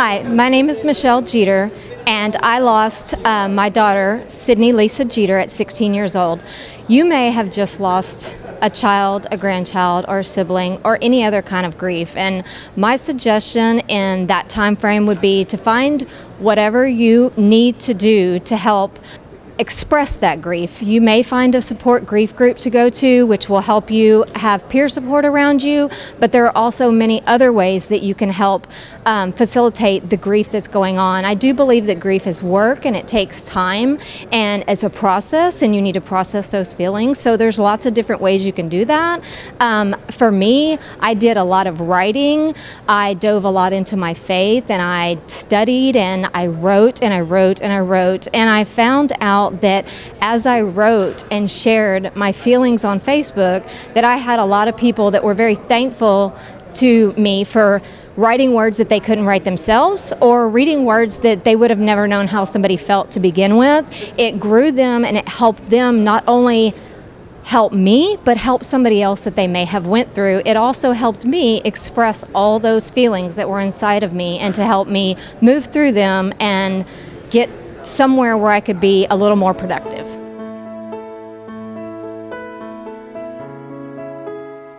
Hi, my name is Michelle Jeter, and I lost uh, my daughter, Sydney Lisa Jeter, at 16 years old. You may have just lost a child, a grandchild, or a sibling, or any other kind of grief. And my suggestion in that time frame would be to find whatever you need to do to help express that grief. You may find a support grief group to go to, which will help you have peer support around you, but there are also many other ways that you can help um, facilitate the grief that's going on. I do believe that grief is work and it takes time and it's a process, and you need to process those feelings. So there's lots of different ways you can do that. Um, for me, I did a lot of writing, I dove a lot into my faith, and I studied and I wrote and I wrote and I wrote, and I found out that as I wrote and shared my feelings on Facebook, that I had a lot of people that were very thankful to me for writing words that they couldn't write themselves or reading words that they would have never known how somebody felt to begin with. It grew them and it helped them not only help me but help somebody else that they may have went through it also helped me express all those feelings that were inside of me and to help me move through them and get somewhere where I could be a little more productive.